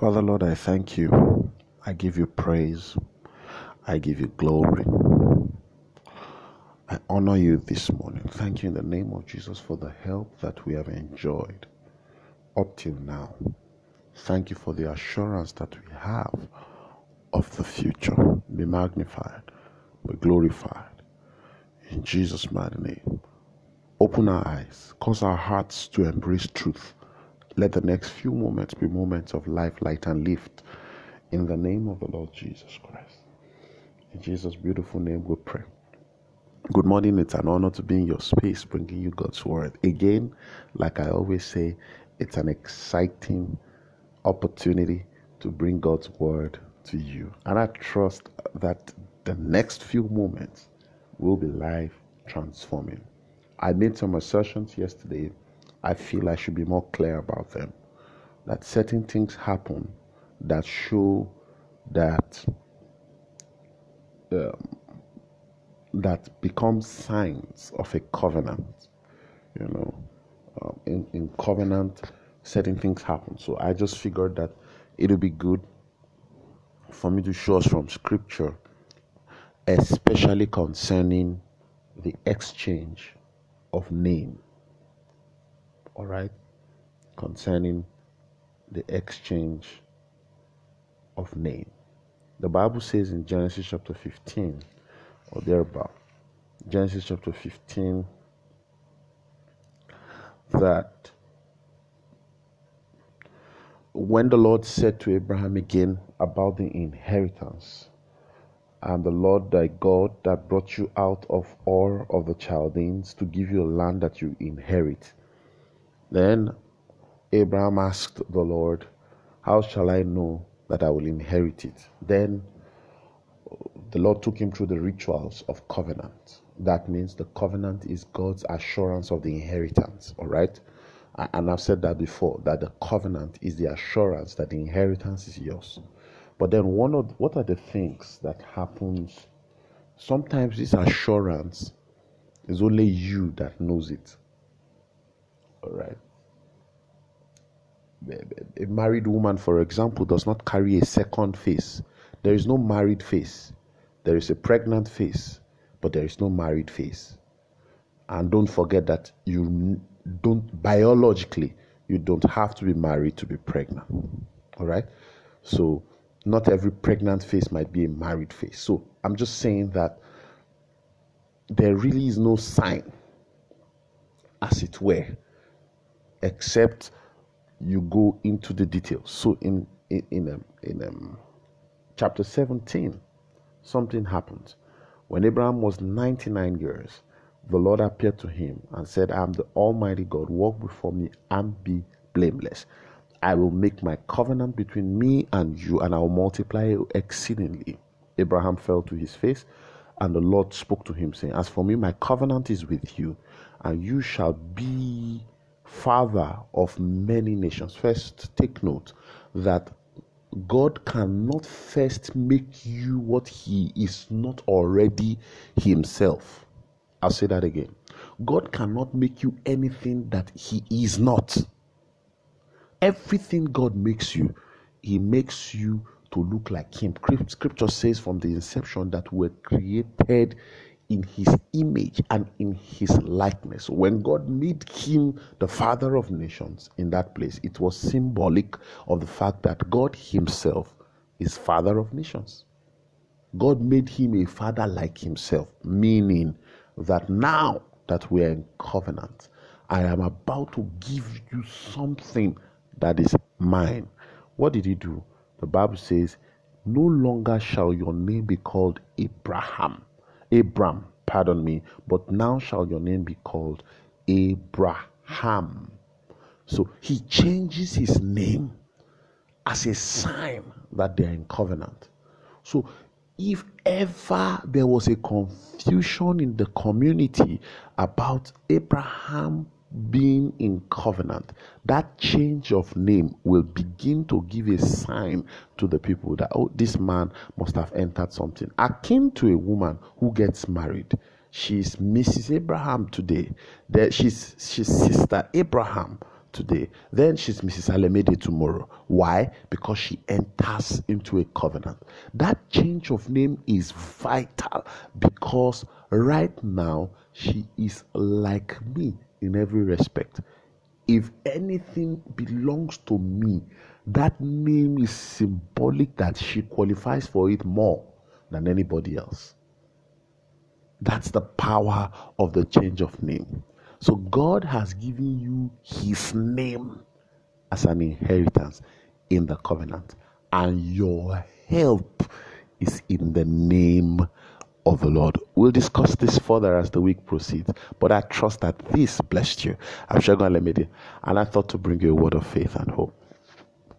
Father, Lord, I thank you. I give you praise. I give you glory. I honor you this morning. Thank you in the name of Jesus for the help that we have enjoyed up till now. Thank you for the assurance that we have of the future. Be magnified, be glorified. In Jesus' mighty name. Open our eyes, cause our hearts to embrace truth. Let the next few moments be moments of life, light, and lift. In the name of the Lord Jesus Christ. In Jesus' beautiful name, we pray. Good morning. It's an honor to be in your space, bringing you God's word. Again, like I always say, it's an exciting opportunity to bring God's word to you. And I trust that the next few moments will be life transforming. I made some assertions yesterday. I feel I should be more clear about them. That certain things happen that show that um, that become signs of a covenant. You know, um, in in covenant, certain things happen. So I just figured that it would be good for me to show us from Scripture, especially concerning the exchange of name. All right? Concerning the exchange of name. The Bible says in Genesis chapter 15 or thereabout, Genesis chapter 15, that when the Lord said to Abraham again about the inheritance, and the Lord thy God that brought you out of Ur of the Chaldeans to give you a land that you inherit. Then Abraham asked the Lord, How shall I know that I will inherit it? Then the Lord took him through the rituals of covenant. That means the covenant is God's assurance of the inheritance, all right? And I've said that before that the covenant is the assurance that the inheritance is yours. But then one of what are the things that happens? Sometimes this assurance is only you that knows it. All right. A married woman, for example, does not carry a second face. There is no married face. There is a pregnant face, but there is no married face. And don't forget that you don't biologically you don't have to be married to be pregnant. All right. So not every pregnant face might be a married face. So I'm just saying that there really is no sign, as it were, except you go into the details. So in in in, um, in um, chapter 17, something happened. When Abraham was 99 years, the Lord appeared to him and said, I am the Almighty God. Walk before me and be blameless. I will make my covenant between me and you, and I will multiply you exceedingly. Abraham fell to his face, and the Lord spoke to him, saying, As for me, my covenant is with you, and you shall be father of many nations. First, take note that God cannot first make you what He is not already Himself. I'll say that again. God cannot make you anything that He is not. Everything God makes you, He makes you to look like Him. Scripture says from the inception that we're created in His image and in His likeness. When God made Him the Father of nations in that place, it was symbolic of the fact that God Himself is Father of nations. God made Him a Father like Himself, meaning that now that we are in covenant, I am about to give you something that is mine. What did he do? The Bible says, No longer shall your name be called Abraham, Abram, pardon me, but now shall your name be called Abraham. So he changes his name as a sign that they are in covenant. So if ever there was a confusion in the community about Abraham being in covenant, that change of name will begin to give a sign to the people that, oh, this man must have entered something. Akin to a woman who gets married. She's Mrs. Abraham today. She's she's sister Abraham today. Then she's Mrs. Alemede tomorrow. Why? Because she enters into a covenant. That change of name is vital because right now she is like me in every respect. If anything belongs to me, that name is symbolic that she qualifies for it more than anybody else. That's the power of the change of name. So God has given you his name as an inheritance in the covenant, and your help is in the name of the Lord. We'll discuss this further as the week proceeds, but I trust that this blessed you. I'm sure God let me do, and I thought to bring you a word of faith and hope.